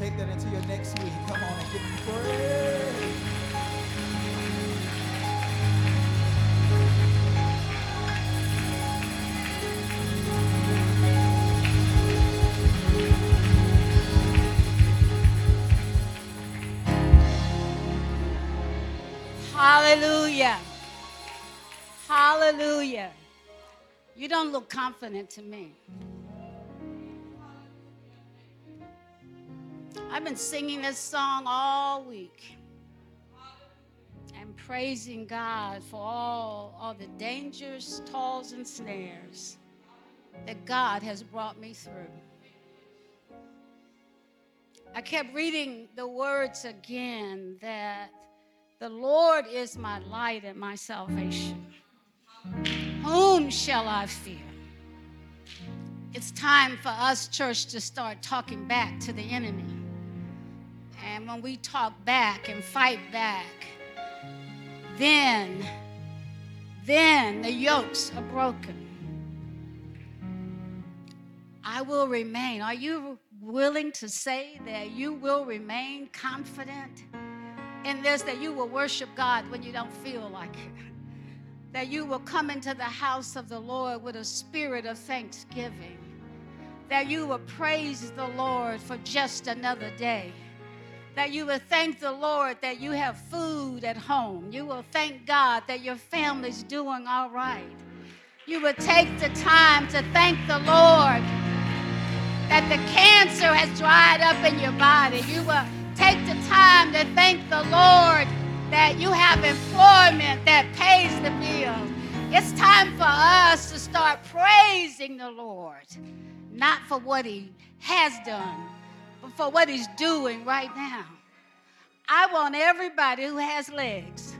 Take that into your next week. Come on and give me praise. Hallelujah. Hallelujah. You don't look confident to me. I've been singing this song all week and praising God for all, all the dangers, toils, and snares that God has brought me through. I kept reading the words again that the Lord is my light and my salvation. Whom shall I fear? It's time for us, church, to start talking back to the enemy. And when we talk back and fight back, then, then the yokes are broken. I will remain. Are you willing to say that you will remain confident in this, that you will worship God when you don't feel like it? That you will come into the house of the Lord with a spirit of thanksgiving? That you will praise the Lord for just another day? That you will thank the Lord that you have food at home? You will thank God that your family's doing all right? You will take the time to thank the Lord that the cancer has dried up in your body. You will take the time to thank the Lord that you have employment that pays the bills. It's time for us to start praising the Lord, not for what He has done, for what He's doing right now. I want everybody who has legs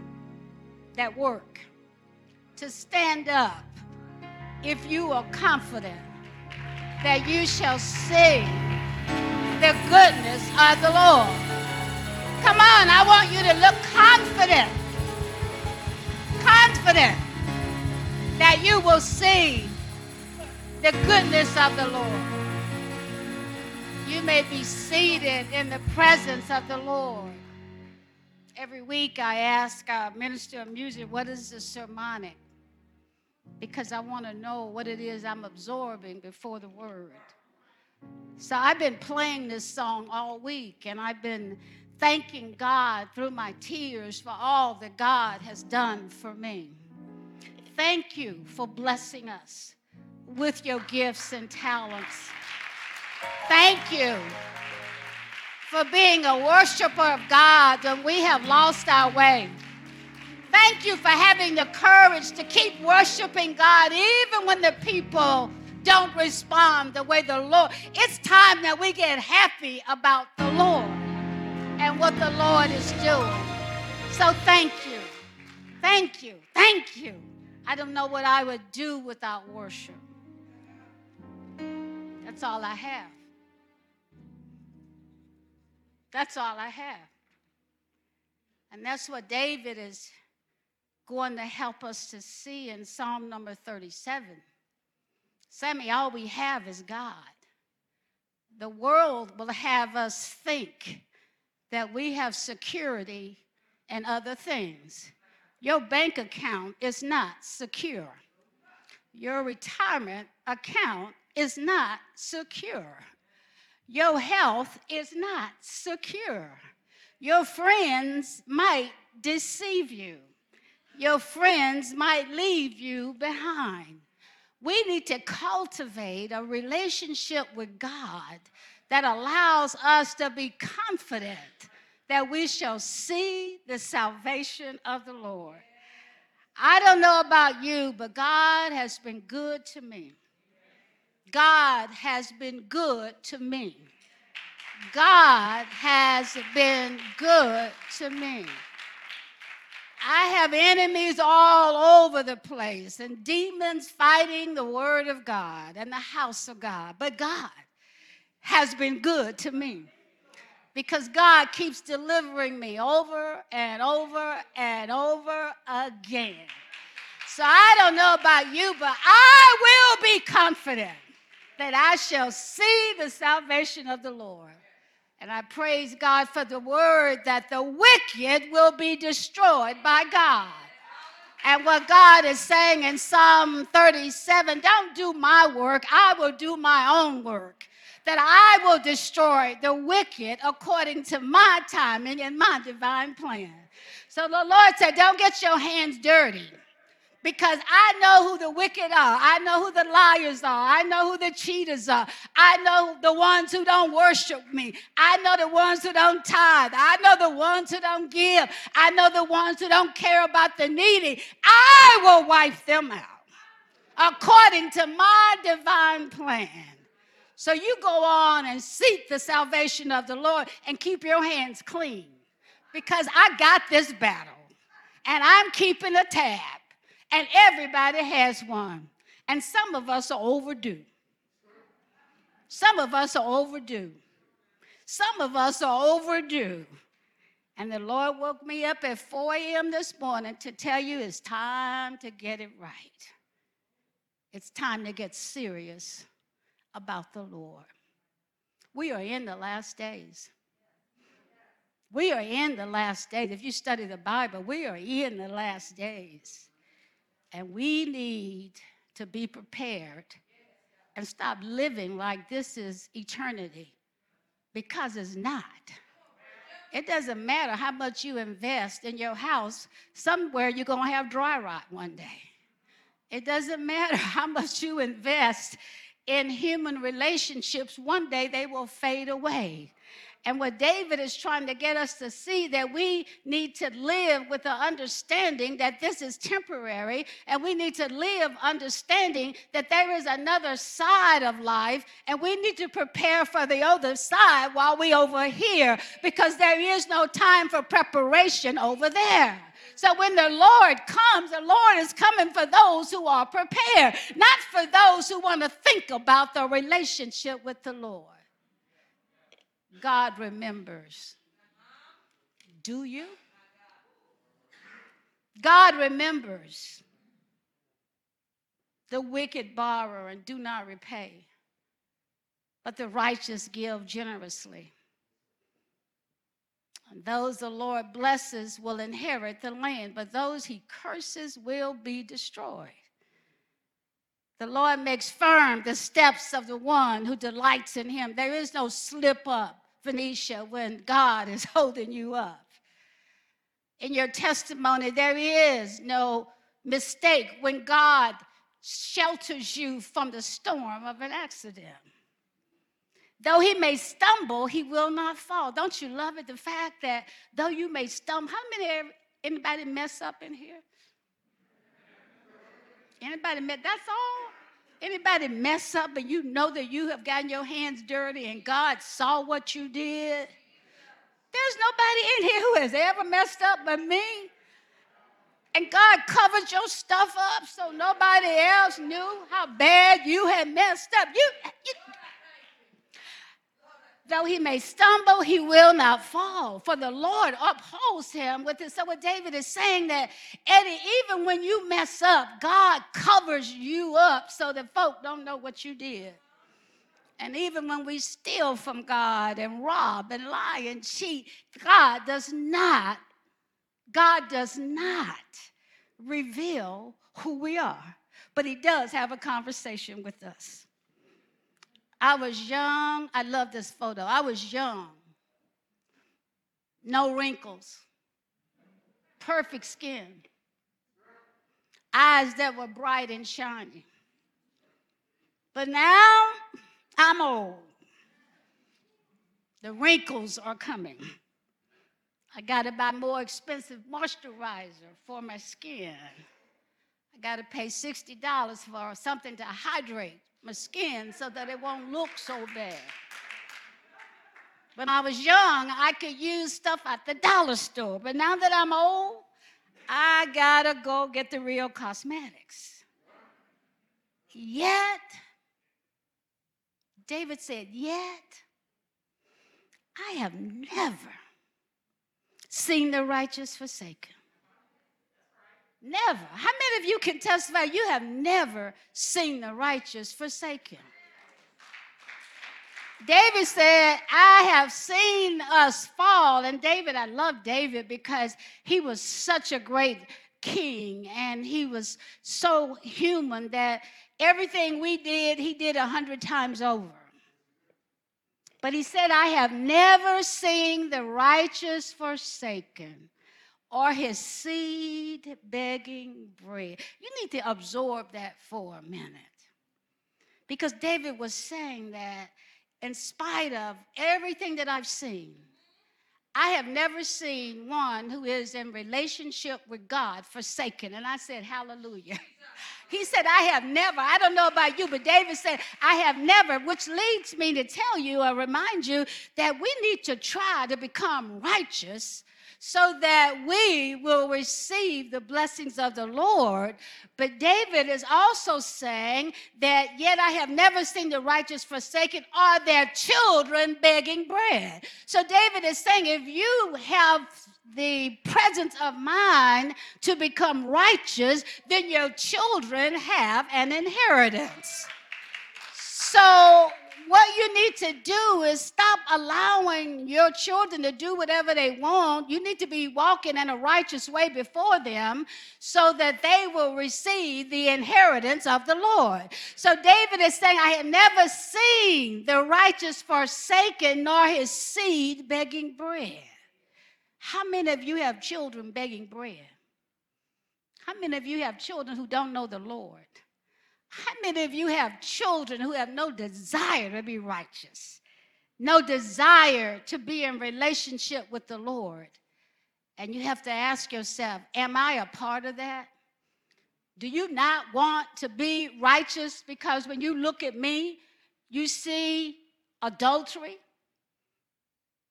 that work to stand up if you are confident that you shall see the goodness of the Lord. Come on, I want you to look confident, confident that you will see the goodness of the Lord. You may be seated in the presence of the Lord. Every week I ask our minister of music, what is the sermonic? Because I want to know what it is I'm absorbing before the word. So I've been playing this song all week and I've been thanking God through my tears for all that God has done for me. Thank you for blessing us with your gifts and talents. Thank you for being a worshiper of God when we have lost our way. Thank you for having the courage to keep worshiping God even when the people don't respond the way the Lord. It's time that we get happy about the Lord and what the Lord is doing. So thank you. Thank you. Thank you. I don't know what I would do without worship. That's all I have. That's all I have. And that's what David is going to help us to see in Psalm number 37. Sammy, all we have is God. the world will have us think that we have security and other things. Your bank account is not secure. Your retirement account is not secure. Your health is not secure. Your friends might deceive you. Your friends might leave you behind. We need to cultivate a relationship with God that allows us to be confident that we shall see the salvation of the Lord. I don't know about you, but God has been good to me. God has been good to me. God has been good to me. I have enemies all over the place and demons fighting the word of God and the house of God. But God has been good to me because God keeps delivering me over and over and over again. So I don't know about you, but I will be confident that I shall see the salvation of the Lord. And I praise God for the word that the wicked will be destroyed by God. And what God is saying in Psalm 37 don't do my work, I will do my own work. That I will destroy the wicked according to my timing and my divine plan. So the Lord said, Don't get your hands dirty because I know who the wicked are. I know who the liars are. I know who the cheaters are. I know the ones who don't worship me. I know the ones who don't tithe. I know the ones who don't give. I know the ones who don't care about the needy. I will wipe them out according to my divine plan. So you go on and seek the salvation of the Lord and keep your hands clean because I got this battle and I'm keeping a tab and everybody has one. And some of us are overdue. Some of us are overdue. Some of us are overdue. And the Lord woke me up at 4 a.m. this morning to tell you it's time to get it right. It's time to get serious about the Lord. We are in the last days. We are in the last days. If you study the Bible, we are in the last days. And we need to be prepared and stop living like this is eternity because it's not. It doesn't matter how much you invest in your house, somewhere you're going to have dry rot one day. It doesn't matter how much you invest in human relationships, one day they will fade away. And what David is trying to get us to see that we need to live with the understanding that this is temporary, and we need to live understanding that there is another side of life, and we need to prepare for the other side while we over here, because there is no time for preparation over there. So when the Lord comes, the Lord is coming for those who are prepared, not for those who want to think about the relationship with the Lord. God remembers. Do you? God remembers the wicked borrow and do not repay, but the righteous give generously. And those the Lord blesses will inherit the land, but those he curses will be destroyed. The Lord makes firm the steps of the one who delights in him. There is no slip up. Venetia, when God is holding you up. In your testimony, there is no mistake when God shelters you from the storm of an accident. Though he may stumble, he will not fall. Don't you love it? The fact that though you may stumble, how many anybody mess up in here? Anybody mess? That's all. Anybody mess up and you know that you have gotten your hands dirty and God saw what you did? There's nobody in here who has ever messed up but me. And God covered your stuff up so nobody else knew how bad you had messed up. You, you Though he may stumble, he will not fall, for the Lord upholds him with it. So, what David is saying that, Eddie, even when you mess up, God covers you up so that folk don't know what you did. And even when we steal from God and rob and lie and cheat, God does not, God does not reveal who we are. But He does have a conversation with us. I was young. I love this photo. I was young. No wrinkles. Perfect skin. Eyes that were bright and shiny. But now I'm old. The wrinkles are coming. I got to buy more expensive moisturizer for my skin. I got to pay $60 for something to hydrate my skin so that it won't look so bad. When I was young, I could use stuff at the dollar store, but now that I'm old, I gotta go get the real cosmetics. Yet, David said, Yet, I have never seen the righteous forsaken. Never. How many of you can testify you have never seen the righteous forsaken? David said, I have seen us fall. And David, I love David because he was such a great king and he was so human that everything we did, he did a hundred times over. But he said, I have never seen the righteous forsaken or his seed begging bread. You need to absorb that for a minute. Because David was saying that in spite of everything that I've seen, I have never seen one who is in relationship with God forsaken. And I said, Hallelujah. He said, I have never, I don't know about you, but David said, I have never, which leads me to tell you or remind you that we need to try to become righteous so that we will receive the blessings of the Lord. But David is also saying that, yet I have never seen the righteous forsaken or their children begging bread. So David is saying, if you have the presence of mind to become righteous, then your children have an inheritance. So what you need to do is stop allowing your children to do whatever they want. You need to be walking in a righteous way before them so that they will receive the inheritance of the Lord. So David is saying, I have never seen the righteous forsaken nor his seed begging bread. How many of you have children begging bread? How many of you have children who don't know the Lord? How many of you have children who have no desire to be righteous, no desire to be in relationship with the Lord? And you have to ask yourself, Am I a part of that? Do you not want to be righteous? Because when you look at me, you see adultery,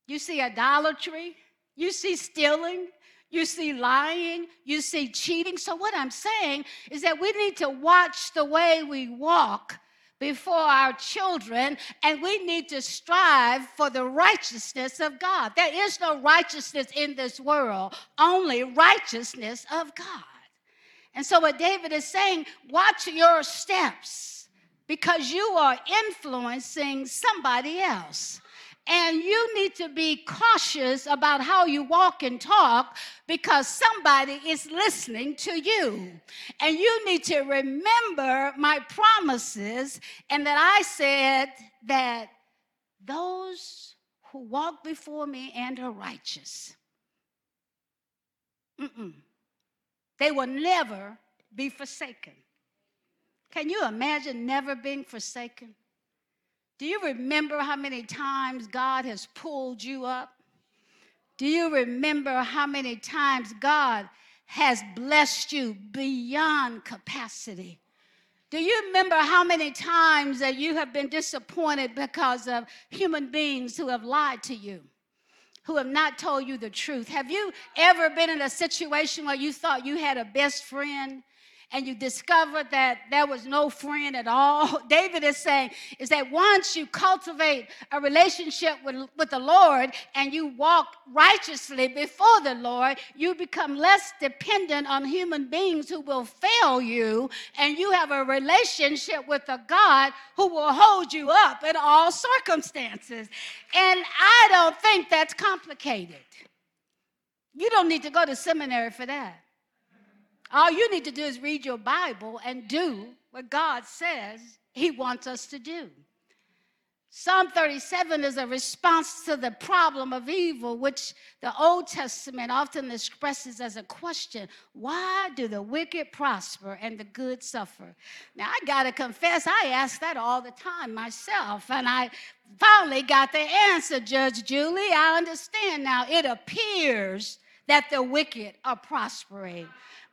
you see idolatry, you see stealing, you see lying, you see cheating. So, what I'm saying is that we need to watch the way we walk before our children, and we need to strive for the righteousness of God. There is no righteousness in this world, only righteousness of God. And so, what David is saying, watch your steps because you are influencing somebody else. And you need to be cautious about how you walk and talk because somebody is listening to you. And you need to remember my promises and that I said that those who walk before me and are righteous, they will never be forsaken. Can you imagine never being forsaken? Do you remember how many times God has pulled you up? Do you remember how many times God has blessed you beyond capacity? Do you remember how many times that you have been disappointed because of human beings who have lied to you, who have not told you the truth? Have you ever been in a situation where you thought you had a best friend and you discover that there was no friend at all. David is saying is that once you cultivate a relationship with, with the Lord and you walk righteously before the Lord, you become less dependent on human beings who will fail you, and you have a relationship with a God who will hold you up in all circumstances. And I don't think that's complicated. You don't need to go to seminary for that. All you need to do is read your Bible and do what God says He wants us to do. Psalm 37 is a response to the problem of evil, which the Old Testament often expresses as a question Why do the wicked prosper and the good suffer? Now, I got to confess, I ask that all the time myself, and I finally got the answer, Judge Julie. I understand now. It appears that the wicked are prospering.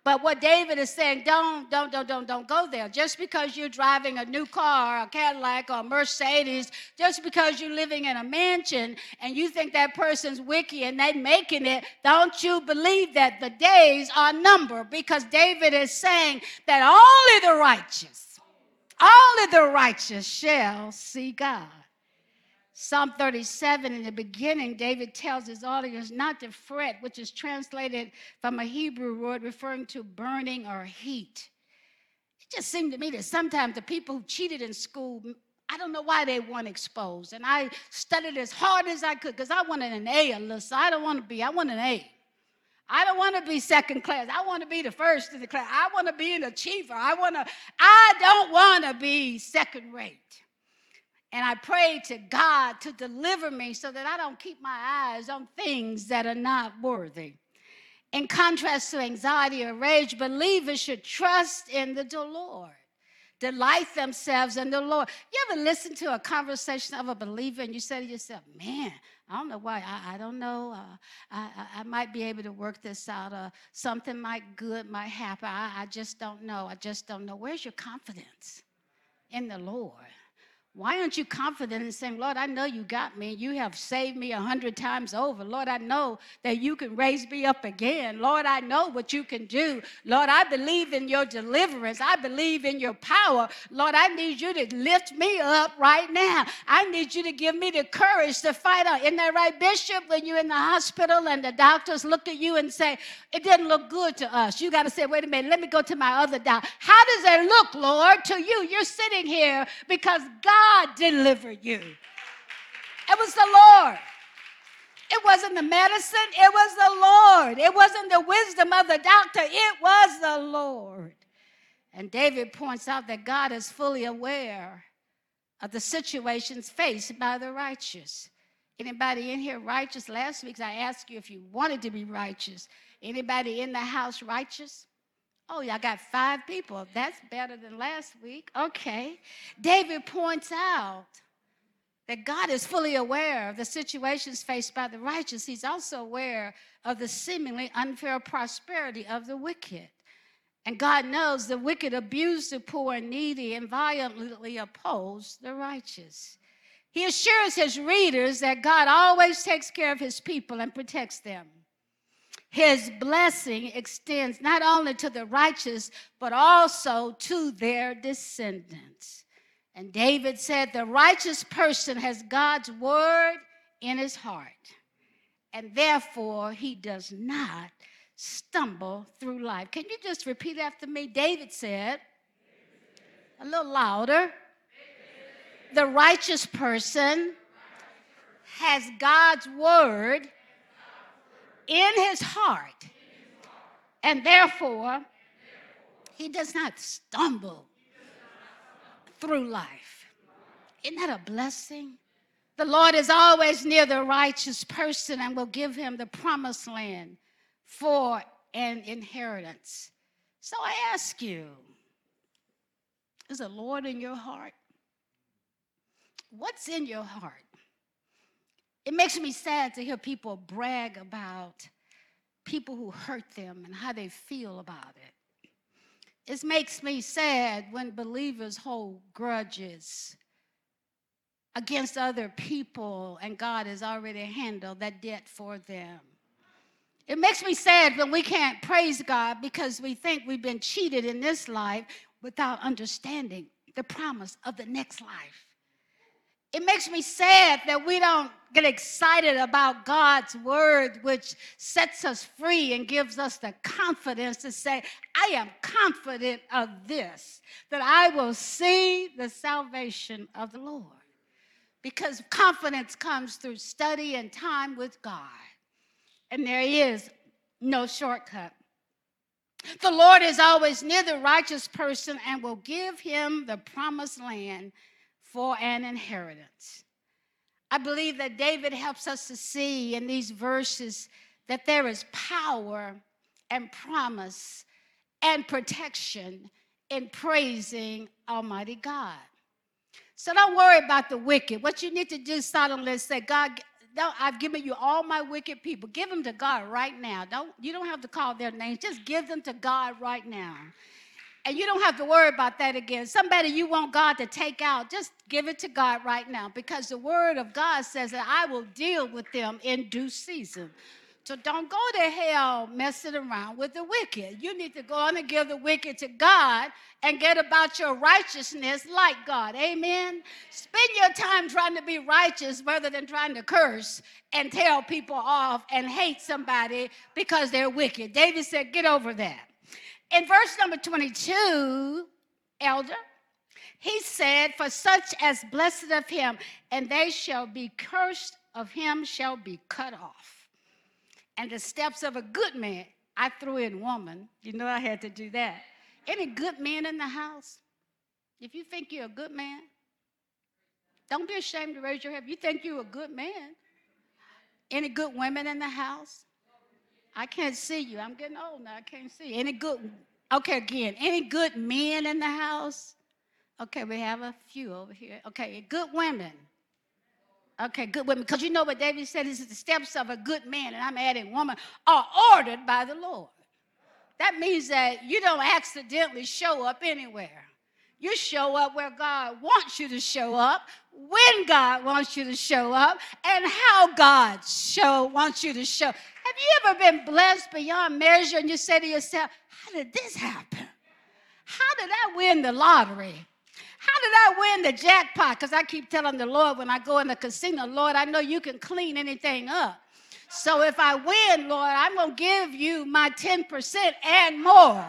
But what David is saying, don't, don't, don't, don't, don't go there. Just because you're driving a new car, a Cadillac or a Mercedes, just because you're living in a mansion and you think that person's wicked and they're making it, don't you believe that the days are numbered? Because David is saying that only the righteous, only the righteous shall see God. Psalm 37, in the beginning, David tells his audience not to fret, which is translated from a Hebrew word referring to burning or heat. It just seemed to me that sometimes the people who cheated in school, I don't know why they weren't exposed. And I studied as hard as I could because I wanted an A, Alyssa. I don't want to be, I want an A. I don't want to be second class. I want to be the first in the class. I want to be an achiever. I want to, I don't want to be second rate. And I pray to God to deliver me so that I don't keep my eyes on things that are not worthy. In contrast to anxiety or rage, believers should trust in the Lord, delight themselves in the Lord. You ever listen to a conversation of a believer and you say to yourself, man, I don't know why. I, I don't know. Uh, I, I, might be able to work this out. Uh, something might good might happen. I, I just don't know. I just don't know. Where's your confidence in the Lord? Why aren't you confident in saying, Lord, I know you got me. You have saved me a hundred times over. Lord, I know that you can raise me up again. Lord, I know what you can do. Lord, I believe in your deliverance. I believe in your power. Lord, I need you to lift me up right now. I need you to give me the courage to fight on. Isn't that right, Bishop? When you're in the hospital and the doctors look at you and say, it didn't look good to us. You got to say, wait a minute, let me go to my other doctor. How does it look, Lord, to you? You're sitting here because God God deliver you. It was the Lord. It wasn't the medicine, it was the Lord. It wasn't the wisdom of the doctor, it was the Lord. And David points out that God is fully aware of the situations faced by the righteous. Anybody in here righteous? Last week I asked you if you wanted to be righteous. Anybody in the house righteous? Oh, y'all got five people. That's better than last week. Okay. David points out that God is fully aware of the situations faced by the righteous. He's also aware of the seemingly unfair prosperity of the wicked. And God knows the wicked abuse the poor and needy and violently oppose the righteous. He assures his readers that God always takes care of his people and protects them. His blessing extends not only to the righteous, but also to their descendants. And David said, The righteous person has God's word in his heart, and therefore he does not stumble through life. Can you just repeat after me? David said, a little louder. The righteous person has God's word in his heart, and therefore he does not stumble through life. Isn't that a blessing? The Lord is always near the righteous person and will give him the promised land for an inheritance. So I ask you, is the Lord in your heart? What's in your heart? It makes me sad to hear people brag about people who hurt them and how they feel about it. It makes me sad when believers hold grudges against other people and God has already handled that debt for them. It makes me sad when we can't praise God because we think we've been cheated in this life without understanding the promise of the next life. It makes me sad that we don't get excited about God's word, which sets us free and gives us the confidence to say, I am confident of this, that I will see the salvation of the Lord. Because confidence comes through study and time with God. And there is no shortcut. The Lord is always near the righteous person and will give him the promised land for an inheritance. I believe that David helps us to see in these verses that there is power and promise and protection in praising Almighty God. So don't worry about the wicked. What you need to do is say, God, I've given you all my wicked people. Give them to God right now. Don't you don't have to call their names. Just give them to God right now. And you don't have to worry about that again. Somebody you want God to take out, just give it to God right now because the word of God says that I will deal with them in due season. So don't go to hell messing around with the wicked. You need to go on and give the wicked to God and get about your righteousness like God. Amen. Spend your time trying to be righteous rather than trying to curse and tell people off and hate somebody because they're wicked. David said, Get over that. In verse number 22, elder, he said, For such as blessed of him, and they shall be cursed of him, shall be cut off and the steps of a good man. I threw in woman. You know I had to do that. Any good men in the house? If you think you're a good man, don't be ashamed to raise your hand. You think you're a good man. Any good women in the house? I can't see you. I'm getting old now. I can't see. Any good, okay, again, any good men in the house? Okay, we have a few over here. Okay, good women. Okay, good women. Because you know what David said is the steps of a good man, and I'm adding woman, are ordered by the Lord. That means that you don't accidentally show up anywhere. You show up where God wants you to show up, when God wants you to show up, and how God show wants you to show. Have you ever been blessed beyond measure and you say to yourself, How did this happen? How did I win the lottery? How did I win the jackpot? Because I keep telling the Lord when I go in the casino, Lord, I know you can clean anything up. So if I win, Lord, I'm going to give you my 10% and more.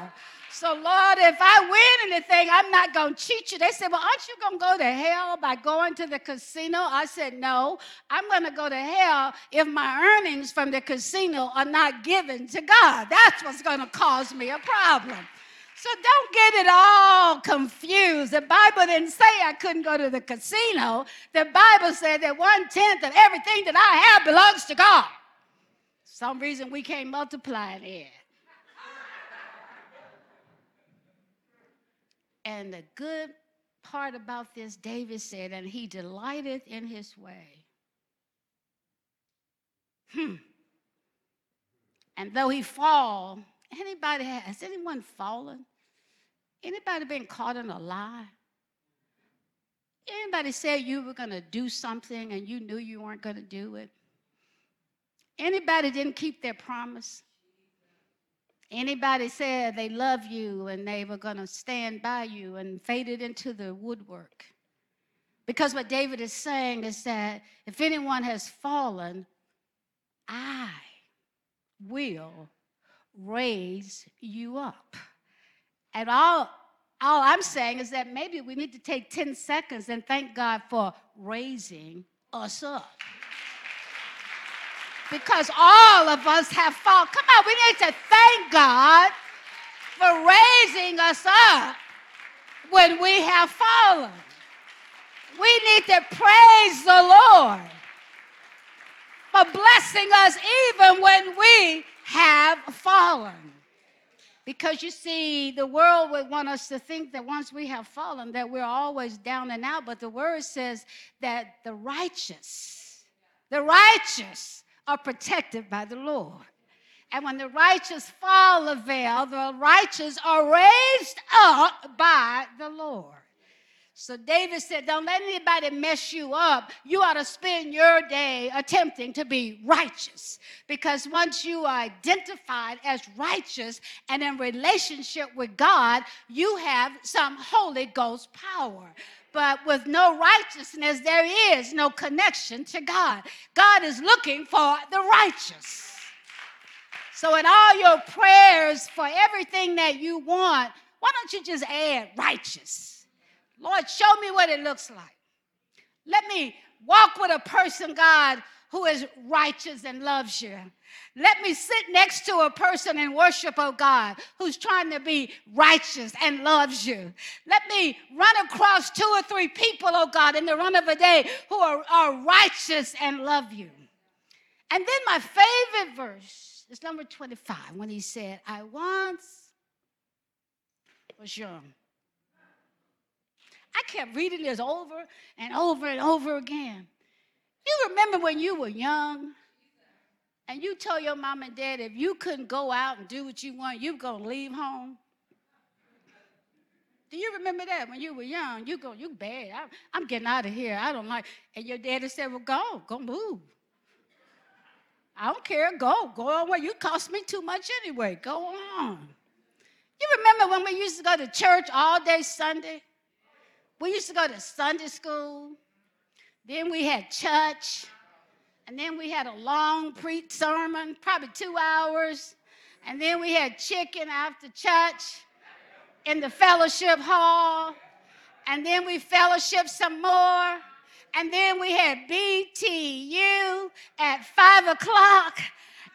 So, Lord, if I win anything, I'm not going to cheat you. They said, Well, aren't you going to go to hell by going to the casino? I said, No, I'm going to go to hell if my earnings from the casino are not given to God. That's what's going to cause me a problem. So don't get it all confused. The Bible didn't say I couldn't go to the casino. The Bible said that one tenth of everything that I have belongs to God. Some reason we can't multiply it. And the good part about this, David said, and he delighteth in his way. Hmm. And though he fall, Anybody has anyone fallen? Anybody been caught in a lie? Anybody said you were going to do something and you knew you weren't going to do it? Anybody didn't keep their promise? Anybody said they love you and they were going to stand by you and faded into the woodwork? Because what David is saying is that if anyone has fallen, I will raise you up. And all, all I'm saying is that maybe we need to take 10 seconds and thank God for raising us up. Because all of us have fallen. Come on, we need to thank God for raising us up when we have fallen. We need to praise the Lord for blessing us even when we have fallen. Because you see, the world would want us to think that once we have fallen, that we're always down and out. But the word says that the righteous, the righteous are protected by the Lord. And when the righteous fall the veil, the righteous are raised up by the Lord. So David said, Don't let anybody mess you up. You ought to spend your day attempting to be righteous. Because once you are identified as righteous and in relationship with God, you have some Holy Ghost power. But with no righteousness, there is no connection to God. God is looking for the righteous. So, in all your prayers for everything that you want, why don't you just add righteous? Lord, show me what it looks like. Let me walk with a person, God, who is righteous and loves you. Let me sit next to a person and worship, oh God, who's trying to be righteous and loves you. Let me run across two or three people, oh God, in the run of a day who are, are righteous and love you. And then my favorite verse is number 25 when he said, I once was young. I kept reading this over and over and over again. You remember when you were young and you told your mom and dad if you couldn't go out and do what you want, you were going to leave home? Do you remember that when you were young? You go, you bad. I'm, I'm getting out of here. I don't like. And your daddy said, well, go, go move. I don't care. Go, go on where you cost me too much anyway. Go on. You remember when we used to go to church all day Sunday? We used to go to Sunday school, then we had church, and then we had a long preach sermon, probably two hours, and then we had chicken after church in the fellowship hall, and then we fellowship some more, and then we had BTU at five o'clock,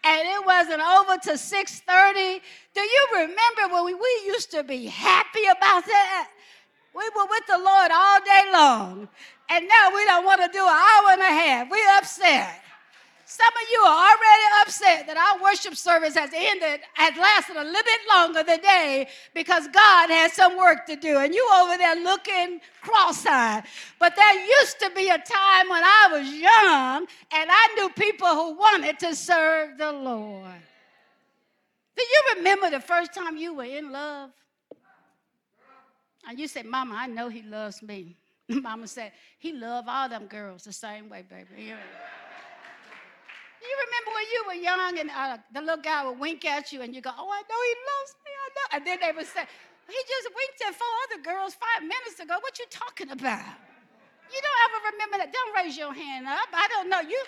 and it wasn't over till 6:30. Do you remember when we, we used to be happy about that? We were with the Lord all day long, and now we don't want to do an hour and a half. We're upset. Some of you are already upset that our worship service has ended, has lasted a little bit longer today because God has some work to do. And you over there looking cross-eyed. But there used to be a time when I was young and I knew people who wanted to serve the Lord. Do you remember the first time you were in love? And you said, Mama, I know he loves me. Mama said, he loved all them girls the same way, baby. You remember when you were young and uh, the little guy would wink at you and you go, oh, I know he loves me, I know. And then they would say, he just winked at four other girls five minutes ago. What you talking about? You don't ever remember that. Don't raise your hand up. I don't know. You,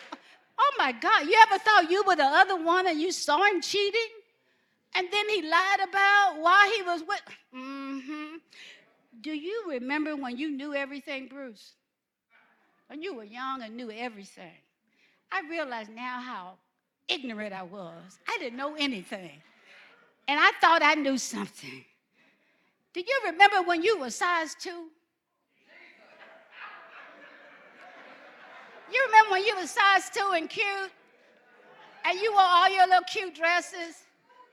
oh my God, you ever thought you were the other one and you saw him cheating? And then he lied about why he was with, mm-hmm. Do you remember when you knew everything, Bruce? When you were young and knew everything. I realize now how ignorant I was. I didn't know anything. And I thought I knew something. Do you remember when you were size two? You remember when you were size two and cute? And you wore all your little cute dresses?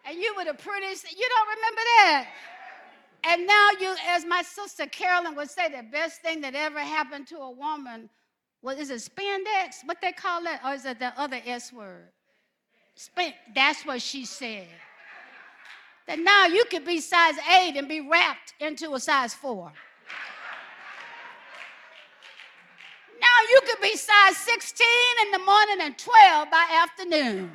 And you were the prettiest? You don't remember that? And now you, as my sister Carolyn would say, the best thing that ever happened to a woman was is it spandex? What they call that? Or is it the other S word? Span, that's what she said. That now you could be size eight and be wrapped into a size four. Now you could be size 16 in the morning and 12 by afternoon.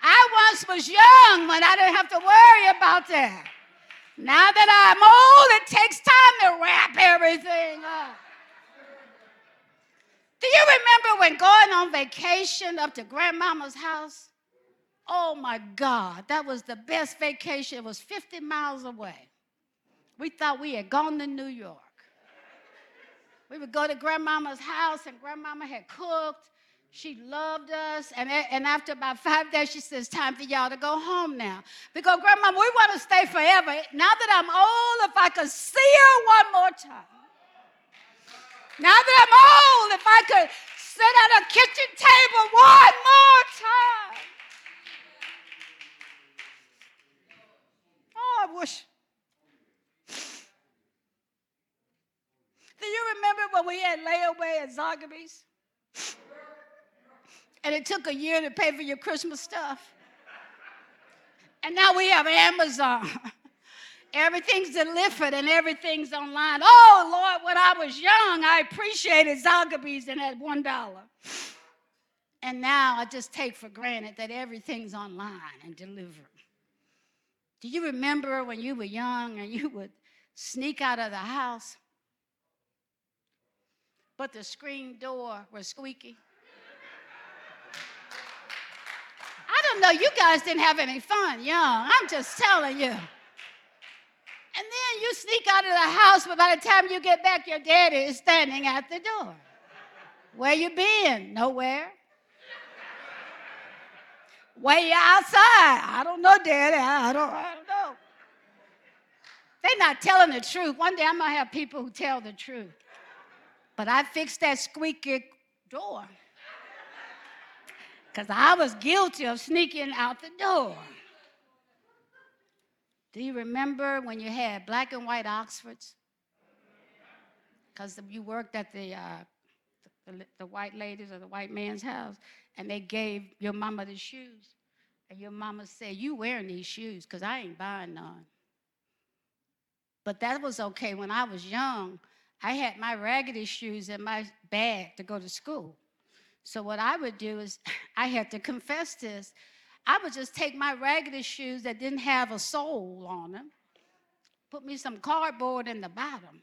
I once was young when I didn't have to worry about that. Now that I'm old, it takes time to wrap everything up. Do you remember when going on vacation up to grandmama's house? Oh my God, that was the best vacation. It was 50 miles away. We thought we had gone to New York. We would go to grandmama's house, and grandmama had cooked, she loved us. And, and after about five days, she says, Time for y'all to go home now. Because, Grandma, we want to stay forever. Now that I'm old, if I could see her one more time. Now that I'm old, if I could sit at a kitchen table one more time. Oh, I wish. Do you remember when we had layaway at Zagabee's? And it took a year to pay for your Christmas stuff. And now we have Amazon. Everything's delivered and everything's online. Oh, Lord, when I was young, I appreciated Zagabees and had $1. And now I just take for granted that everything's online and delivered. Do you remember when you were young and you would sneak out of the house, but the screen door was squeaky? Don't know, you guys didn't have any fun young. I'm just telling you. And then you sneak out of the house, but by the time you get back, your daddy is standing at the door. Where you been? Nowhere. Where you outside? I don't know, daddy. I don't, I don't know. They're not telling the truth. One day I'm gonna have people who tell the truth. But I fixed that squeaky door. Because I was guilty of sneaking out the door. Do you remember when you had black and white Oxfords? Because you worked at the, uh, the, the white ladies or the white man's house, and they gave your mama the shoes. And your mama said, You wearing these shoes, because I ain't buying none. But that was okay. When I was young, I had my raggedy shoes in my bag to go to school. So what I would do is I had to confess this. I would just take my raggedy shoes that didn't have a sole on them, put me some cardboard in the bottom,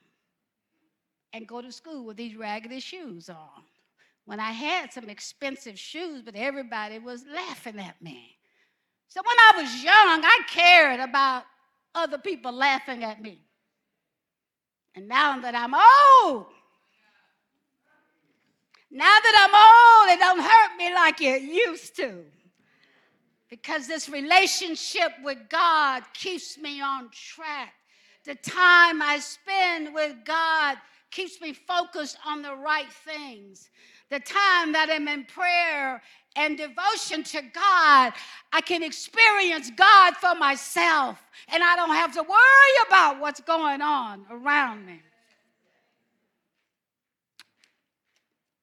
and go to school with these raggedy shoes on. When I had some expensive shoes, but everybody was laughing at me. So when I was young, I cared about other people laughing at me. And now that I'm old, now that I'm old, it don't hurt me like it used to because this relationship with God keeps me on track. The time I spend with God keeps me focused on the right things. The time that I'm in prayer and devotion to God, I can experience God for myself and I don't have to worry about what's going on around me.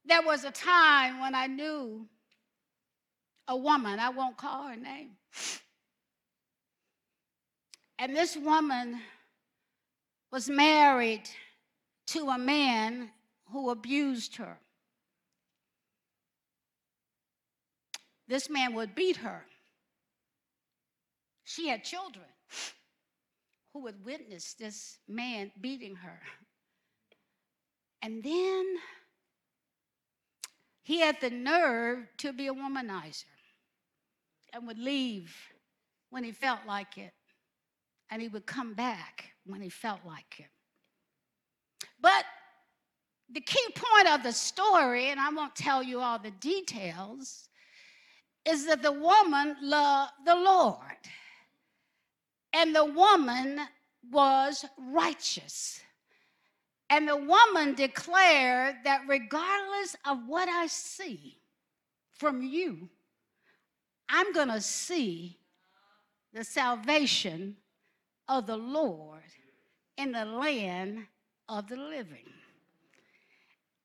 There was a time when I knew a woman, I won't call her name. And this woman was married to a man who abused her. This man would beat her. She had children who would witness this man beating her. And then he had the nerve to be a womanizer and would leave when he felt like it, and he would come back when he felt like it. But the key point of the story, and I won't tell you all the details, is that the woman loved the Lord. And the woman was righteous. And the woman declared that regardless of what I see from you, I'm going to see the salvation of the Lord in the land of the living.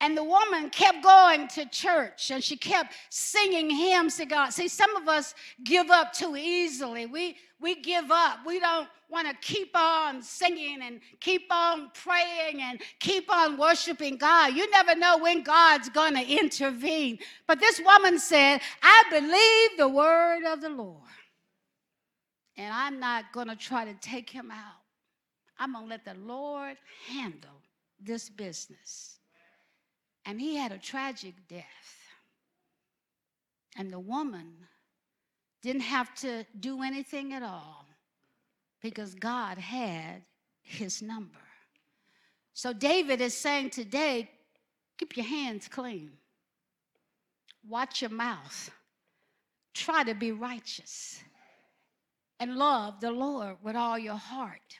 And the woman kept going to church and she kept singing hymns to God. See, some of us give up too easily. We, we give up. We don't want to keep on singing and keep on praying and keep on worshiping God. You never know when God's going to intervene. But this woman said, I believe the word of the Lord. And I'm not going to try to take him out. I'm going to let the Lord handle this business. And he had a tragic death. And the woman didn't have to do anything at all because God had his number. So David is saying today keep your hands clean, watch your mouth, try to be righteous, and love the Lord with all your heart.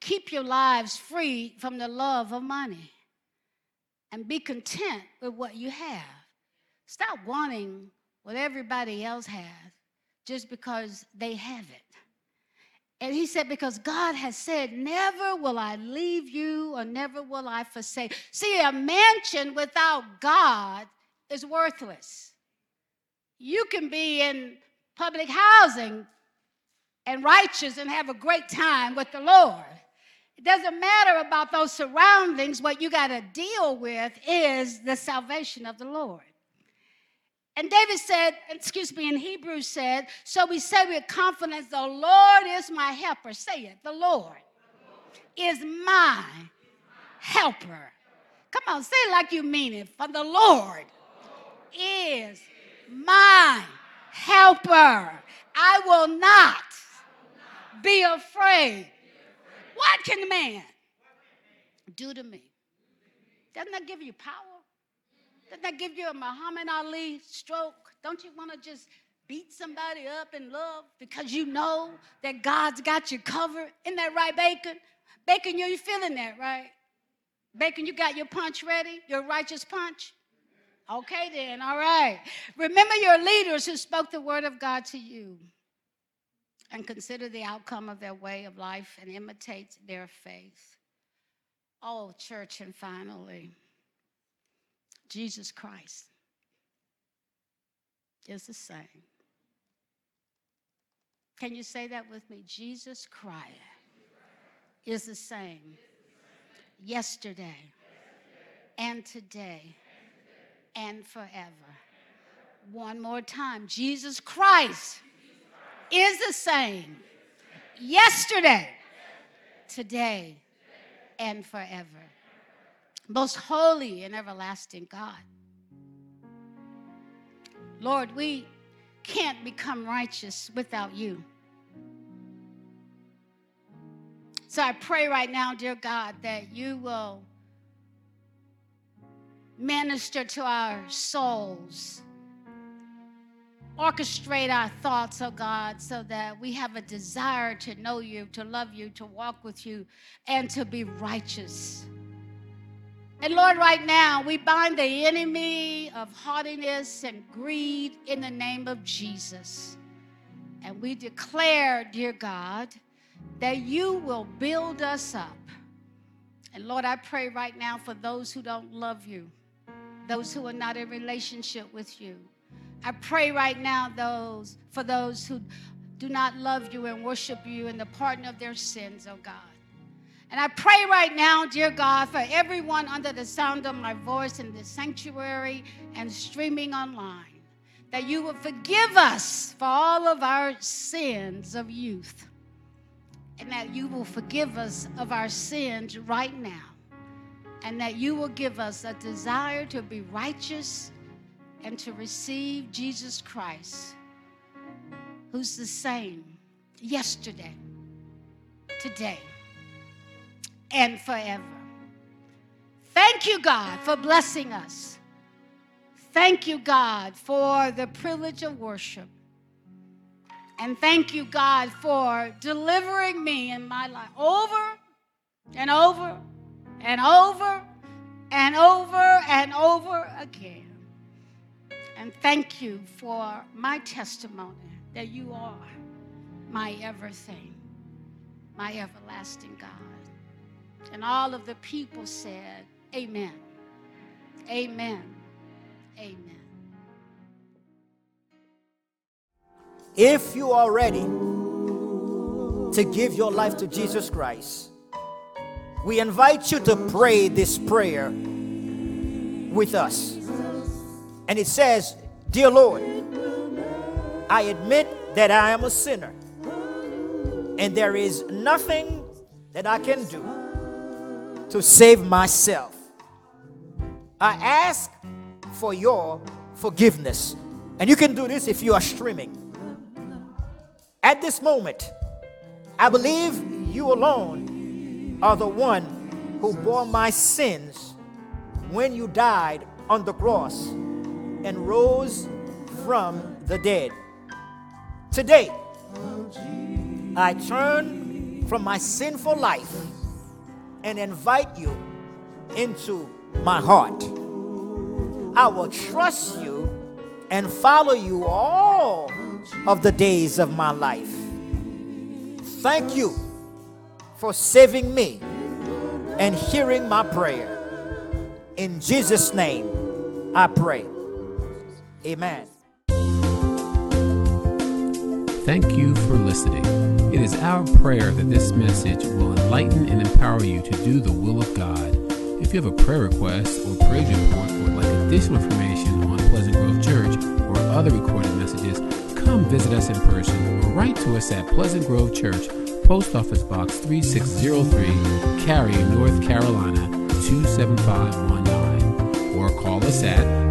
Keep your lives free from the love of money and be content with what you have. Stop wanting what everybody else has just because they have it. And he said, Because God has said, Never will I leave you or never will I forsake. See, a mansion without God is worthless. You can be in public housing and righteous and have a great time with the Lord. It doesn't matter about those surroundings. What you got to deal with is the salvation of the Lord. And David said, excuse me, in Hebrew said, so we say with confidence, the Lord is my helper. Say it, the Lord is my helper. Come on, say it like you mean it. For the Lord is my helper. I will not be afraid. What can man do to me? Doesn't that give you power? Doesn't that give you a Muhammad Ali stroke? Don't you want to just beat somebody up in love because you know that God's got you covered? Isn't that right, Deacon? Deacon, you're feeling that, right? Deacon, you got your punch ready? Your righteous punch? Okay, then, all right. Remember your leaders who spoke the word of God to you and consider the outcome of their way of life and imitate their faith. Oh, church, and finally, Jesus Christ is the same. Can you say that with me? Jesus Christ is the same yesterday and today and forever. One more time Jesus Christ is the same yesterday, today, and forever. Most holy and everlasting God. Lord, we can't become righteous without you. So I pray right now, dear God, that you will minister to our souls orchestrate our thoughts, oh God, so that we have a desire to know you, to love you, to walk with you, and to be righteous. And Lord, right now, we bind the enemy of haughtiness and greed in the name of Jesus. And we declare, dear God, that you will build us up. And Lord, I pray right now for those who don't love you, those who are not in relationship with you. I pray right now those for those who do not love you and worship you and the pardon of their sins, oh God. And I pray right now, dear God, for everyone under the sound of my voice in the sanctuary and streaming online, that you will forgive us for all of our sins of youth, and that you will forgive us of our sins right now, and that you will give us a desire to be righteous and to receive Jesus Christ, who's the same yesterday, today, and forever. Thank you, God, for blessing us. Thank you, God, for the privilege of worship. And thank you, God, for delivering me in my life over and over and over and over and over again. And thank you for my testimony that you are my everything, my everlasting God. And all of the people said, Amen. Amen. Amen. If you are ready to give your life to Jesus Christ, we invite you to pray this prayer with us. And it says, Dear Lord, I admit that I am a sinner, and there is nothing that I can do to save myself. I ask for your forgiveness. And you can do this if you are streaming. At this moment, I believe you alone are the one who bore my sins when you died on the cross and rose from the dead. Today, I turn from my sinful life and invite you into my heart. I will trust you and follow you all of the days of my life. Thank you for saving me and hearing my prayer. In Jesus' name, I pray. Amen. Thank you for listening. It is our prayer that this message will enlighten and empower you to do the will of God. If you have a prayer request or praise report or would like additional information on Pleasant Grove Church or other recorded messages, come visit us in person or write to us at Pleasant Grove Church, Post Office Box 3603, Cary, North Carolina 27519, or call us at 919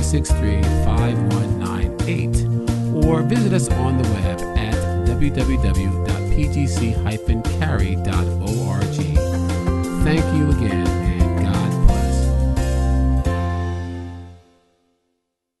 363 5198, or visit us on the web at www.pgc-cary.org. Thank you again